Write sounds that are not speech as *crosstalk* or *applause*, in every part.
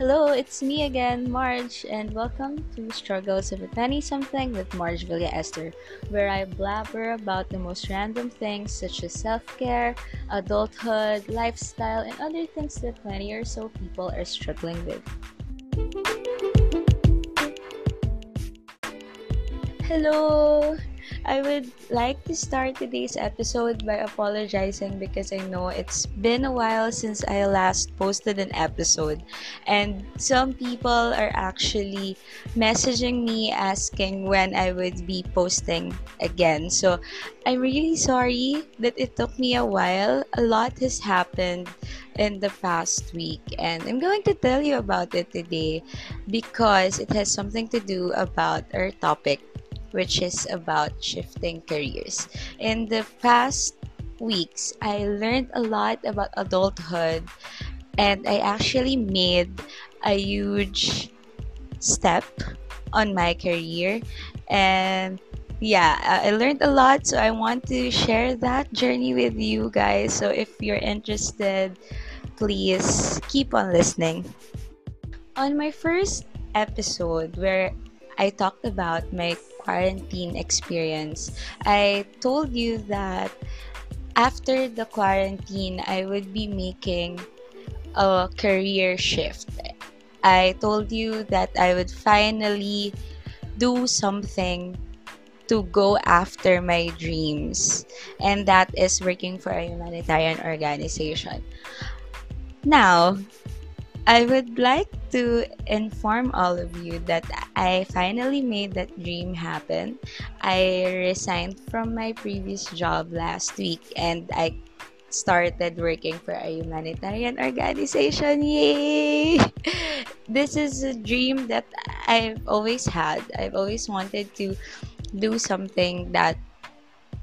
Hello, it's me again, Marge, and welcome to Struggles of a 20 something with Marge Villa Esther, where I blabber about the most random things such as self care, adulthood, lifestyle, and other things that 20 or so people are struggling with. Hello! I would like to start today's episode by apologizing because I know it's been a while since I last posted an episode, and some people are actually messaging me asking when I would be posting again. So I'm really sorry that it took me a while. A lot has happened in the past week, and I'm going to tell you about it today because it has something to do about our topic which is about shifting careers. In the past weeks, I learned a lot about adulthood and I actually made a huge step on my career and yeah, I learned a lot, so I want to share that journey with you guys. So if you're interested, please keep on listening. On my first episode, where I talked about my quarantine experience, I told you that after the quarantine, I would be making a career shift. I told you that I would finally do something to go after my dreams, and that is working for a humanitarian organization. Now, I would like to inform all of you that I finally made that dream happen. I resigned from my previous job last week and I started working for a humanitarian organization. Yay! *laughs* This is a dream that I've always had. I've always wanted to do something that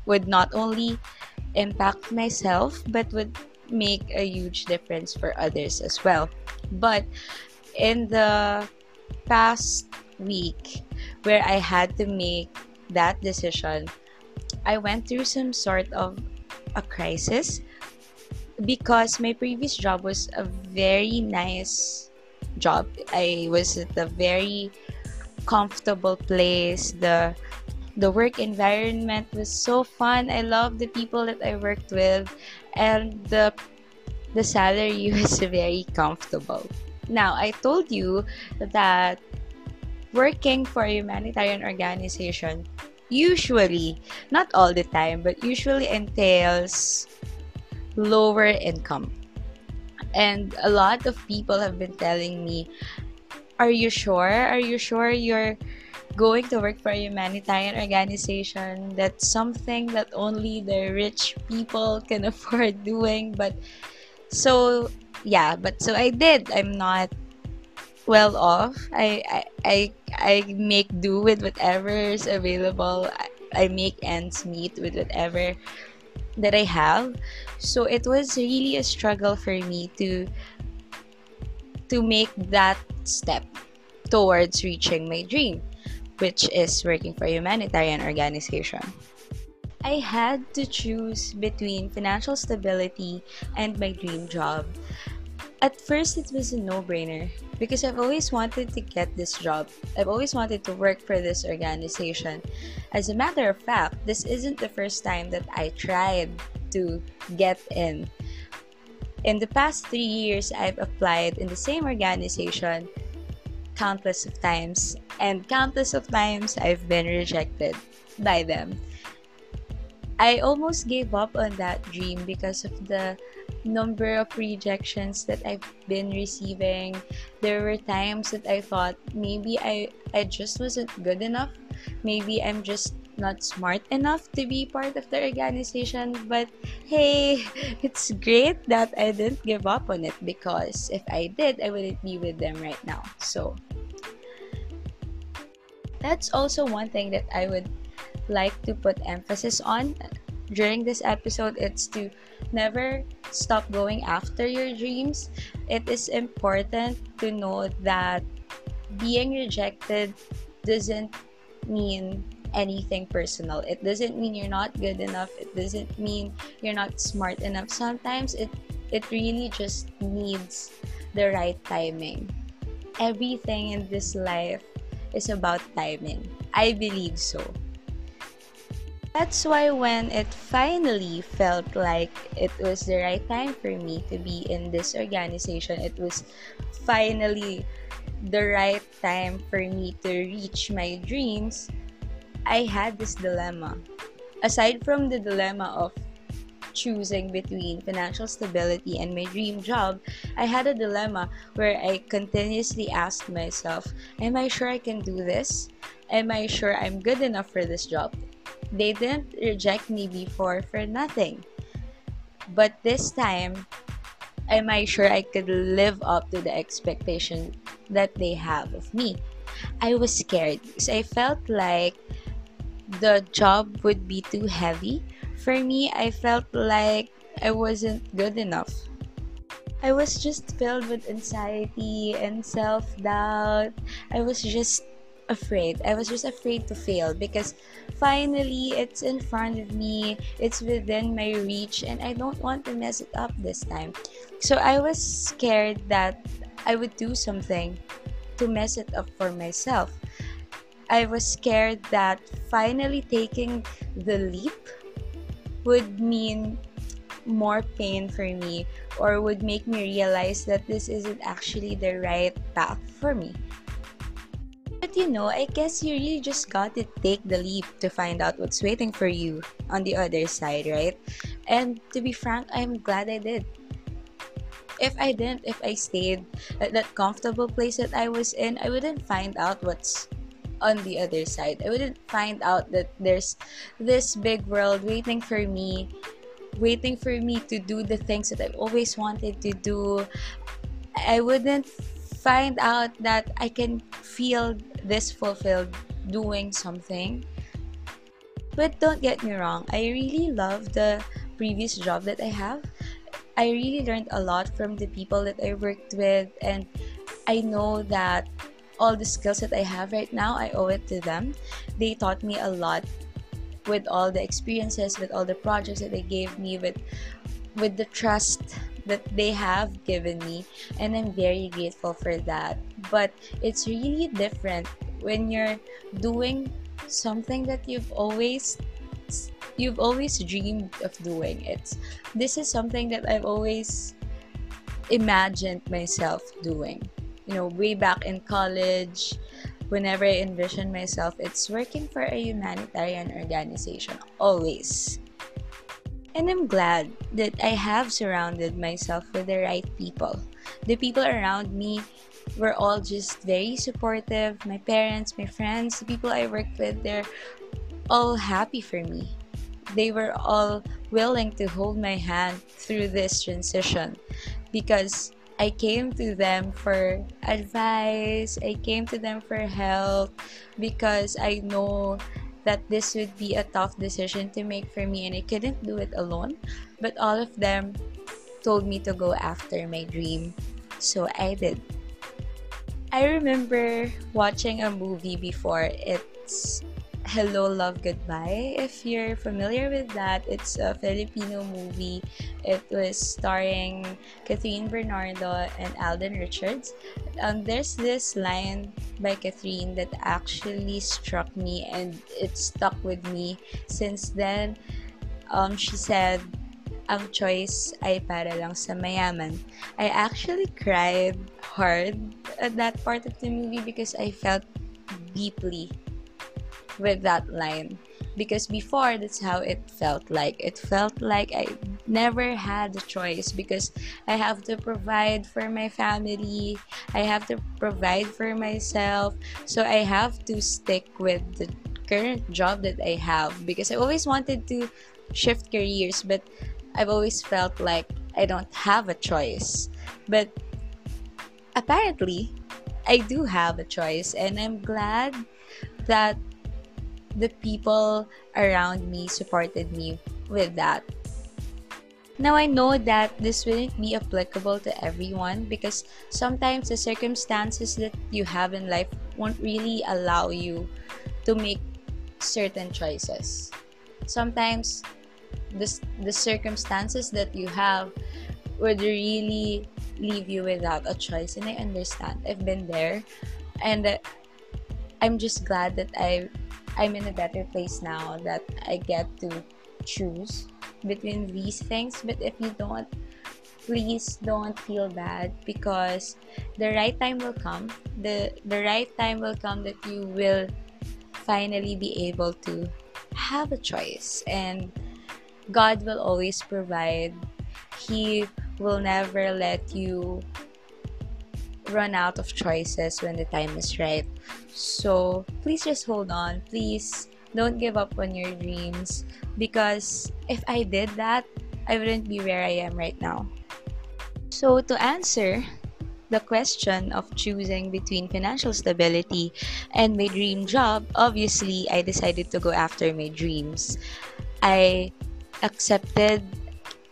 would not only impact myself but would make a huge difference for others as well. But in the past week, where I had to make that decision, I went through some sort of a crisis because my previous job was a very nice job. I was at a very comfortable place. The the work environment was so fun. I love the people that I worked with and the the salary *laughs* was very comfortable. Now, I told you that working for a humanitarian organization usually, not all the time, but usually entails lower income. And a lot of people have been telling me, Are you sure? Are you sure you're going to work for a humanitarian organization? That's something that only the rich people can *laughs* afford doing. But so yeah but so i did i'm not well off i i i, I make do with whatever is available I, I make ends meet with whatever that i have so it was really a struggle for me to to make that step towards reaching my dream which is working for a humanitarian organization I had to choose between financial stability and my dream job. At first, it was a no brainer because I've always wanted to get this job. I've always wanted to work for this organization. As a matter of fact, this isn't the first time that I tried to get in. In the past three years, I've applied in the same organization countless of times, and countless of times I've been rejected by them. I almost gave up on that dream because of the number of rejections that I've been receiving. There were times that I thought maybe I, I just wasn't good enough. Maybe I'm just not smart enough to be part of the organization. But hey, *laughs* it's great that I didn't give up on it because if I did, I wouldn't be with them right now. So that's also one thing that I would like to put emphasis on during this episode. It's to never stop going after your dreams. It is important to know that being rejected doesn't mean anything personal. It doesn't mean you're not good enough. It doesn't mean you're not smart enough. Sometimes it it really just needs the right timing. Everything in this life is about timing. I believe so. That's why when it finally felt like it was the right time for me to be in this organization, it was finally the right time for me to reach my dreams, I had this dilemma. Aside from the dilemma of choosing between financial stability and my dream job, I had a dilemma where I continuously asked myself, Am I sure I can do this? Am I sure I'm good enough for this job? They didn't reject me before for nothing. But this time, am I sure I could live up to the expectation that they have of me? I was scared because I felt like the job would be too heavy. For me, I felt like I wasn't good enough. I was just filled with anxiety and self doubt. I was just afraid. I was just afraid to fail because finally it's in front of me, it's within my reach, and I don't want to mess it up this time. So I was scared that I would do something to mess it up for myself. I was scared that finally taking the leap would mean more pain for me or would make me realize that this isn't actually the right path for me. But you know, I guess you really just got to take the leap to find out what's waiting for you on the other side, right? And to be frank, I'm glad I did. If I didn't, if I stayed at that comfortable place that I was in, I wouldn't find out what's on the other side. I wouldn't find out that there's this big world waiting for me, waiting for me to do the things that I've always wanted to do. I wouldn't find out that I can feel this fulfilled doing something. But don't get me wrong, I really love the previous job that I have. I really learned a lot from the people that I worked with, and I know that all the skills that I have right now, I owe it to them. They taught me a lot with all the experiences, with all the projects that they gave me, with with the trust that they have given me and I'm very grateful for that. But it's really different when you're doing something that you've always you've always dreamed of doing. It's this is something that I've always imagined myself doing. You know, way back in college, whenever I envision myself, it's working for a humanitarian organization. Always. And I'm glad that I have surrounded myself with the right people. The people around me were all just very supportive. My parents, my friends, the people I worked with, they're all happy for me. They were all willing to hold my hand through this transition because I came to them for advice, I came to them for help because I know that this would be a tough decision to make for me and I couldn't do it alone. But all of them told me to go after my dream. So I did. I remember watching a movie before. It's Hello, Love, Goodbye. If you're familiar with that, it's a Filipino movie. It was starring Kathryn Bernardo and Alden Richards. Um, there's this line by Kathryn that actually struck me and it stuck with me. Since then, um, she said, ang choice ay para lang sa mayaman. I actually cried hard at that part of the movie because I felt deeply with that line. Because before that's how it felt like. It felt like i never had a choice because i have to provide for my family. I have to provide for myself. So i have to stick with the current job that i have because i always wanted to shift careers but i've always felt like i don't have a choice. But apparently i do have a choice and i'm glad that the people around me supported me with that. Now I know that this wouldn't be applicable to everyone because sometimes the circumstances that you have in life won't really allow you to make certain choices. Sometimes the, the circumstances that you have would really leave you without a choice and I understand. I've been there and I'm just glad that I I'm in a better place now that I get to choose between these things. But if you don't please don't feel bad because the right time will come. The the right time will come that you will finally be able to have a choice. And God will always provide. He will never let you run out of choices when the time is right. So please just hold on. Please don't give up on your dreams because if I did that, I wouldn't be where I am right now. So to answer the question of choosing between financial stability and my dream job, obviously I decided to go after my dreams. I accepted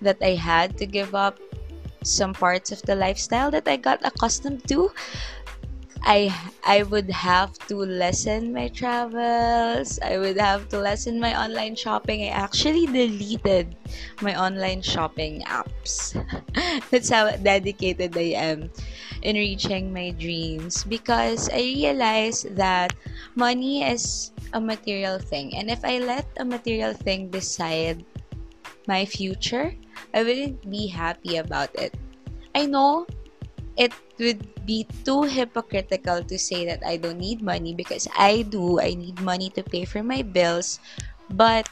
that I had to give up some parts of the lifestyle that I got accustomed to. I I would have to lessen my travels. I would have to lessen my online shopping. I actually deleted my online shopping apps. *laughs* That's how dedicated I am in reaching my dreams because I realized that money is a material thing and if I let a material thing decide my future, I wouldn't be happy about it. I know it would be too hypocritical to say that I don't need money because I do. I need money to pay for my bills, but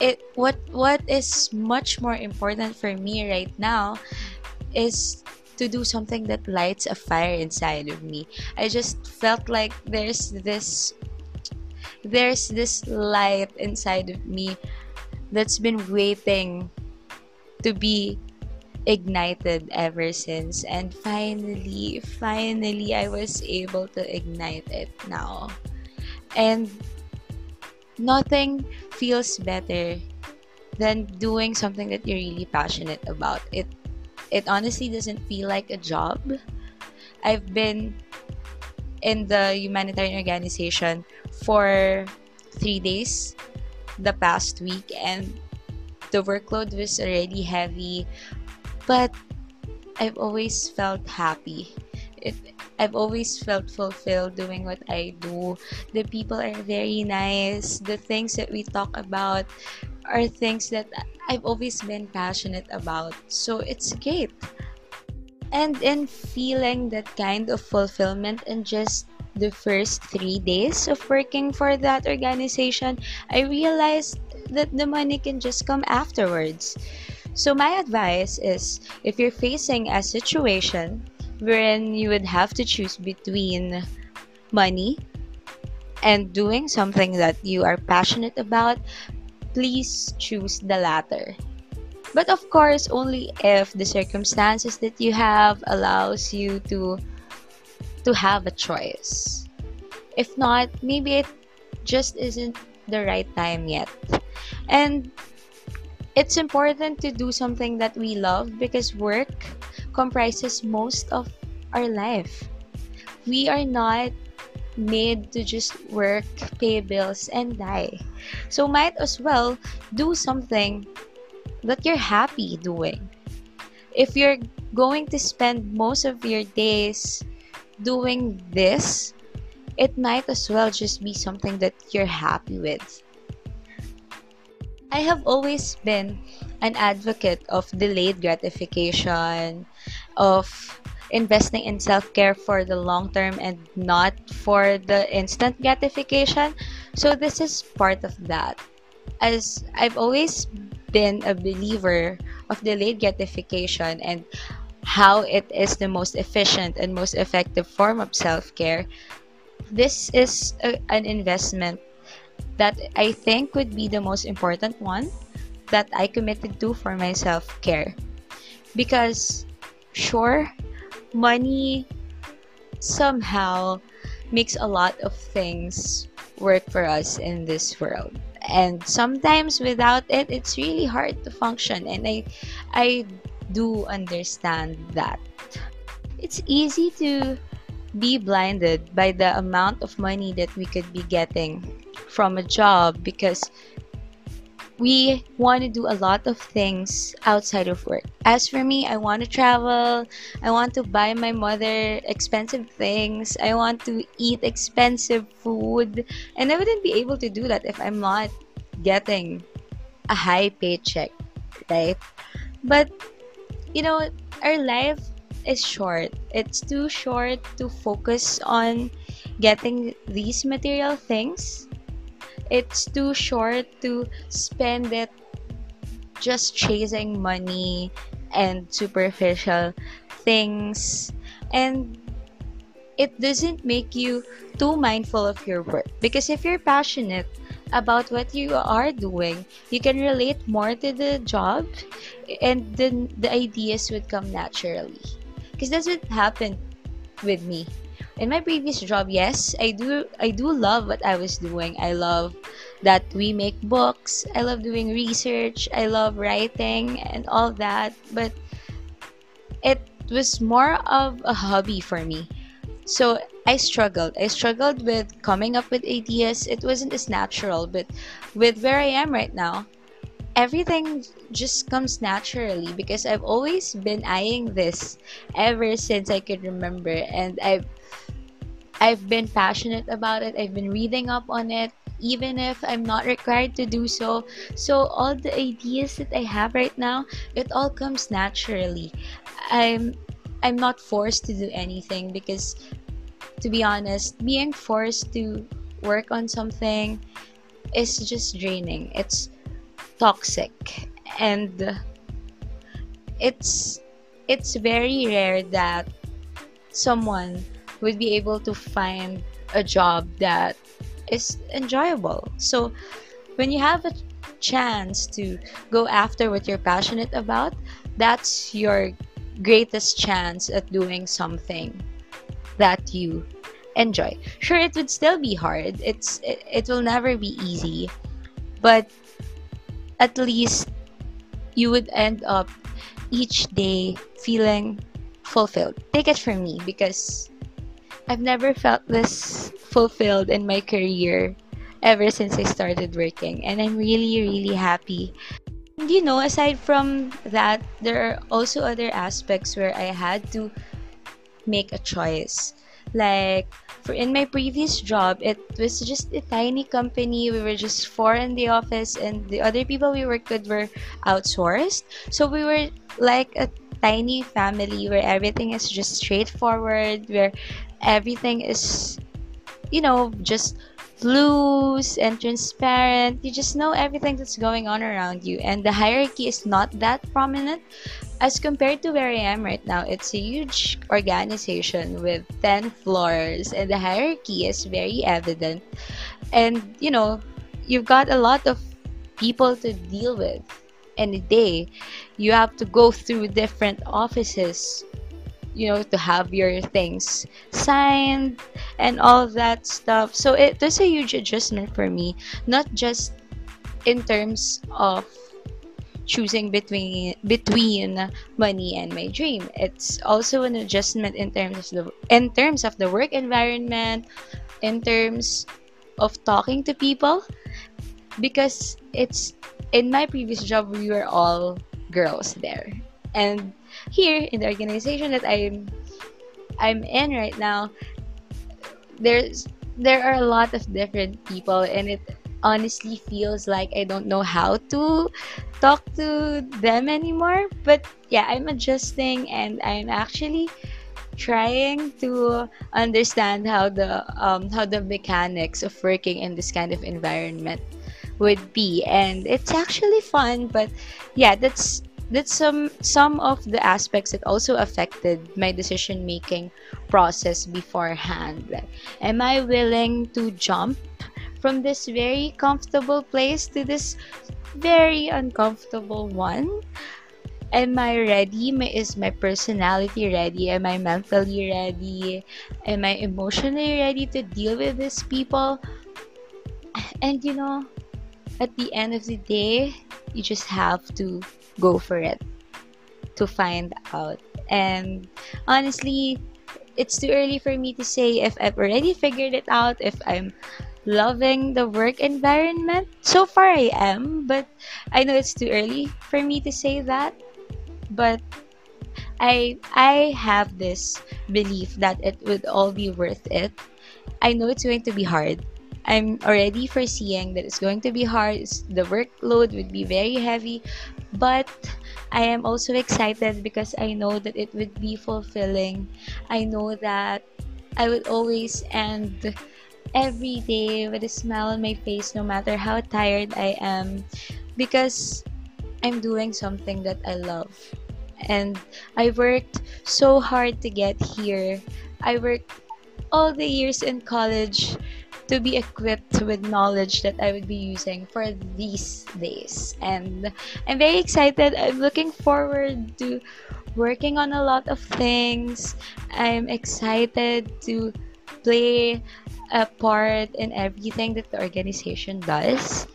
it what what is much more important for me right now is to do something that lights a fire inside of me. I just felt like there's this there's this light inside of me that's been waiting to be ignited ever since. And finally finally I was able to ignite it now. And nothing feels better than doing something that you're really passionate about. It it honestly doesn't feel like a job. I've been in the humanitarian organization for 3 days the past week and the workload was already heavy but I've always felt happy it, I've always felt fulfilled doing what I do. The people are very nice. The things that we talk about are things that I've always been passionate about. So it's great. And in feeling that kind of fulfillment and just the first three days of working for that organization, I realized that the money can just come afterwards. So, my advice is if you're facing a situation wherein you would have to choose between money and doing something that you are passionate about, please choose the latter. But of course, only if the circumstances that you have allows you to to have a choice. If not, maybe it just isn't the right time yet. And it's important to do something that we love because work comprises most of our life. We are not made to just work, pay bills, and die. So, might as well do something that you're happy doing. If you're going to spend most of your days doing this, it might as well just be something that you're happy with. I have always been an advocate of delayed gratification, of investing in self care for the long term and not for the instant gratification. So, this is part of that. As I've always been a believer of delayed gratification and how it is the most efficient and most effective form of self care, this is a, an investment that I think would be the most important one that I committed to for my self care. Because, sure, money somehow makes a lot of things work for us in this world and sometimes without it it's really hard to function and i i do understand that. It's easy to be blinded by the amount of money that we could be getting from a job because we want to do a lot of things outside of work. As for me, I want to travel. I want to buy my mother expensive things. I want to eat expensive food. And I wouldn't be able to do that if I'm not getting a high paycheck, right? But, you know, our life is short. It's too short to focus on getting these material things. It's too short to spend it just chasing money and superficial things. And it doesn't make you too mindful of your work. Because if you're passionate about what you are doing. You can relate more to the job and then the ideas would come naturally. Because that's what happened with me. In my previous job yes i do i do love what i was doing. I love that we make books. I love doing research. I love writing and all that. But it was more of a hobby for me so i struggled i struggled with coming up with ideas it wasn't as natural but with where i am right now everything just comes naturally because I've always been eyeing this ever since I could remember and I've I've been passionate about it. I've been reading up on it even if I'm not required to do so. So all the ideas that I have right now, it all comes naturally. I'm I'm not forced to do anything because to be honest, being forced to work on something is just draining. It's toxic and it's it's very rare that someone would be able to find a job that is enjoyable. So when you have a chance to go after what you're passionate about, that's your greatest chance at doing something that you enjoy. Sure, it would still be hard. It's it, it will never be easy, but at least you would end up each day feeling fulfilled. Take it from me because I've never felt this fulfilled in my career ever since I started working, and I'm really, really happy. You know, aside from that, there are also other aspects where I had to make a choice. Like, for in my previous job, it was just a tiny company. We were just four in the office, and the other people we worked with were outsourced. So we were like a tiny family where everything is just straightforward, where everything is you know just loose and transparent. You just know everything that's going on around you. And the hierarchy is not that prominent as compared to where i am right now. It's a huge organization with 10 floors and the hierarchy is very evident. And you know you've got a lot of people to deal with in a day. You have to go through different offices you know to have your things signed and all that stuff. So it was a huge adjustment for me. Not just in terms of choosing between between money and my dream. It's also an adjustment in terms of the in terms of the work environment in terms of talking to people because it's in my previous job we were all girls there. And here in the organization that I'm I'm in right now, there's there are a lot of different people and it honestly feels like I don't know how to talk to them anymore. But yeah, I'm adjusting and I'm actually trying to understand how the um, how the mechanics of working in this kind of environment would be and it's actually fun but yeah that's that's some some of the aspects that also affected my decision making process beforehand. Like am i willing to jump from this very comfortable place to this very uncomfortable one? Am i ready? Is my personality ready? Am i mentally ready? Am i emotionally ready to deal with these people? And you know at the end of the day you just have to go for it to find out. And honestly, it's too early for me to say if I've already figured it out, if I'm loving the work environment. So far, I am, but I know it's too early for me to say that. But I I have this belief that it would all be worth it. I know it's going to be hard. I'm already foreseeing that it's going to be hard. The workload would be very heavy, but I am also excited because I know that it would be fulfilling. I know that I would always end every day with a smile on my face no matter how tired I am because I'm doing something that I love. And I worked so hard to get here. I worked all the years in college to be equipped with knowledge that I would be using for these days. And I'm very excited. I'm looking forward to working on a lot of things. I'm excited to play a part in everything that the organization does.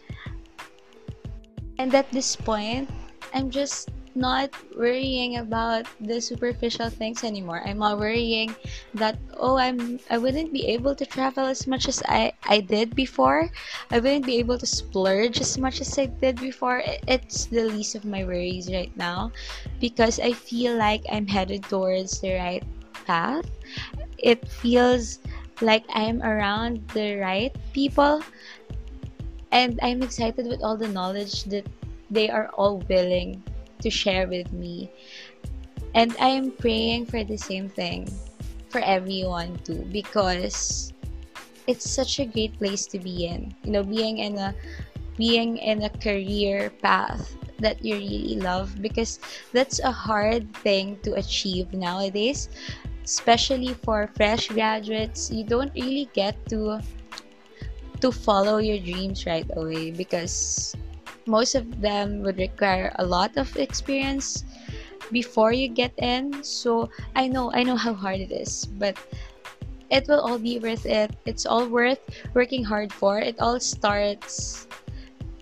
And at this point, I'm just not worrying about the superficial things anymore. I'm not worrying that oh I'm I wouldn't be able to travel as much as I I did before. I wouldn't be able to splurge as much as I did before. It's the least of my worries right now because I feel like I'm headed towards the right path. It feels like I'm around the right people and I'm excited with all the knowledge that they are all willing to share with me. And I am praying for the same thing for everyone too because it's such a great place to be in. You know, being in a being in a career path that you really love because that's a hard thing to achieve nowadays especially for fresh graduates you don't really get to to follow your dreams right away because most of them would require a lot of experience before you get in. So i know i know how hard it is but it will all be worth it. It's all worth working hard for. It all starts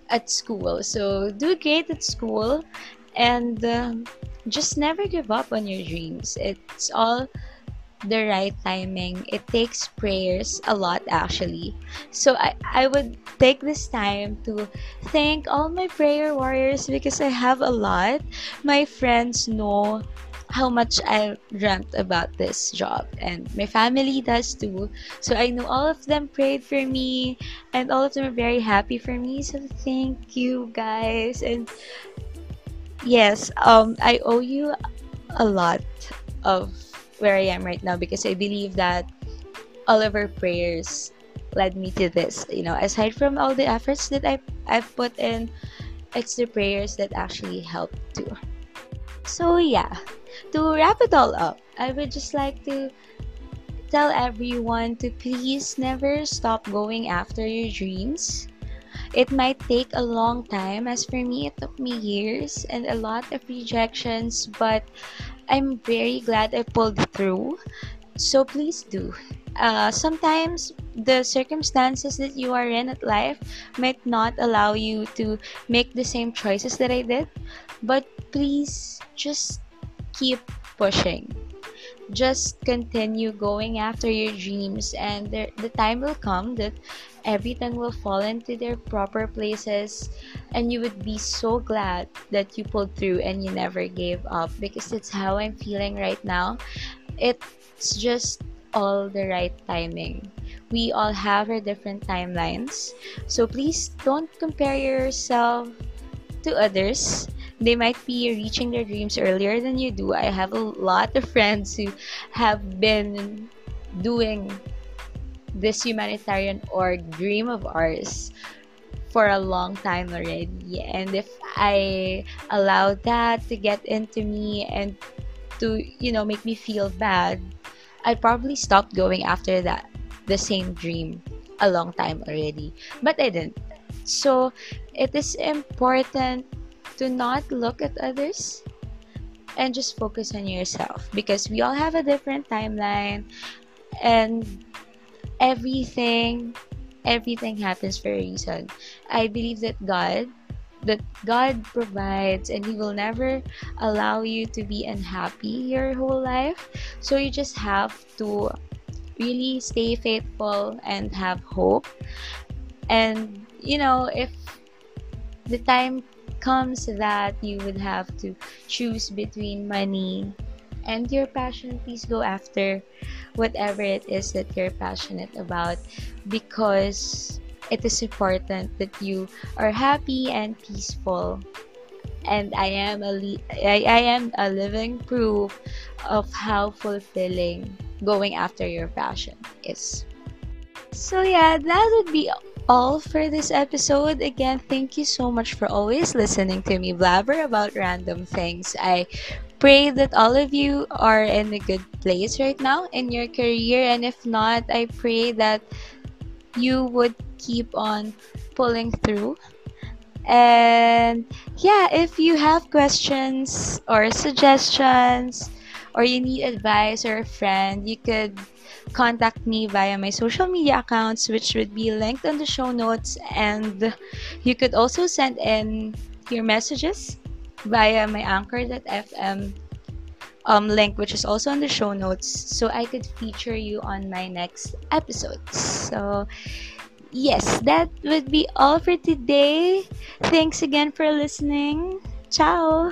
at school. So do great at school and um, just never give up on your dreams. It's all the right timing. It takes prayers a lot actually. So I, I would take this time to thank all my prayer warriors because I have a lot. My friends know how much I dreamt about this job and my family does too. So I know all of them prayed for me and all of them are very happy for me. So thank you guys and yes, um I owe you a lot of where I am right now because I believe that all of our prayers led me to this. You know, aside from all the efforts that I I've put in, it's the prayers that actually help too. So yeah, to wrap it all up, I would just like to tell everyone to please never stop going after your dreams. It might take a long time, as for me, it took me years and a lot of rejections, but I'm very glad I pulled through. So please do. Uh, sometimes the circumstances that you are in at life might not allow you to make the same choices that I did, but please just keep pushing. Just continue going after your dreams, and there, the time will come that everything will fall into their proper places and you would be so glad that you pulled through and you never gave up because that's how I'm feeling right now. It's just all the right timing. We all have our different timelines. So please don't compare yourself to others. They might be reaching their dreams earlier than you do. I have a lot of friends who have been doing this humanitarian org dream of ours for a long time already. And if i allow that to get into me and to you know make me feel bad i'd probably stop going after that the same dream a long time already. But i didn't. So it is important to not look at others and just focus on yourself because we all have a different timeline and everything everything happens for a reason i believe that god that god provides and he will never allow you to be unhappy your whole life so you just have to really stay faithful and have hope. And, you know, if the time comes that you would have to choose between money and your passion, please go after whatever it is that you're passionate about because it is important that you are happy and peaceful and I am a li- I, I am a living proof of how fulfilling going after your passion is. So yeah, that would be all for this episode. Again, thank you so much for always listening to me blabber about random things. I pray that all of you are in a good place right now in your career and if not, I pray that you would keep on pulling through and yeah, if you have questions or suggestions or you need advice or a friend, you could contact me via my social media accounts, which would be linked on the show notes. And you could also send in your messages via my anchor.fm um, link, which is also on the show notes, so I could feature you on my next episodes. So, yes, that would be all for today. Thanks again for listening. Ciao.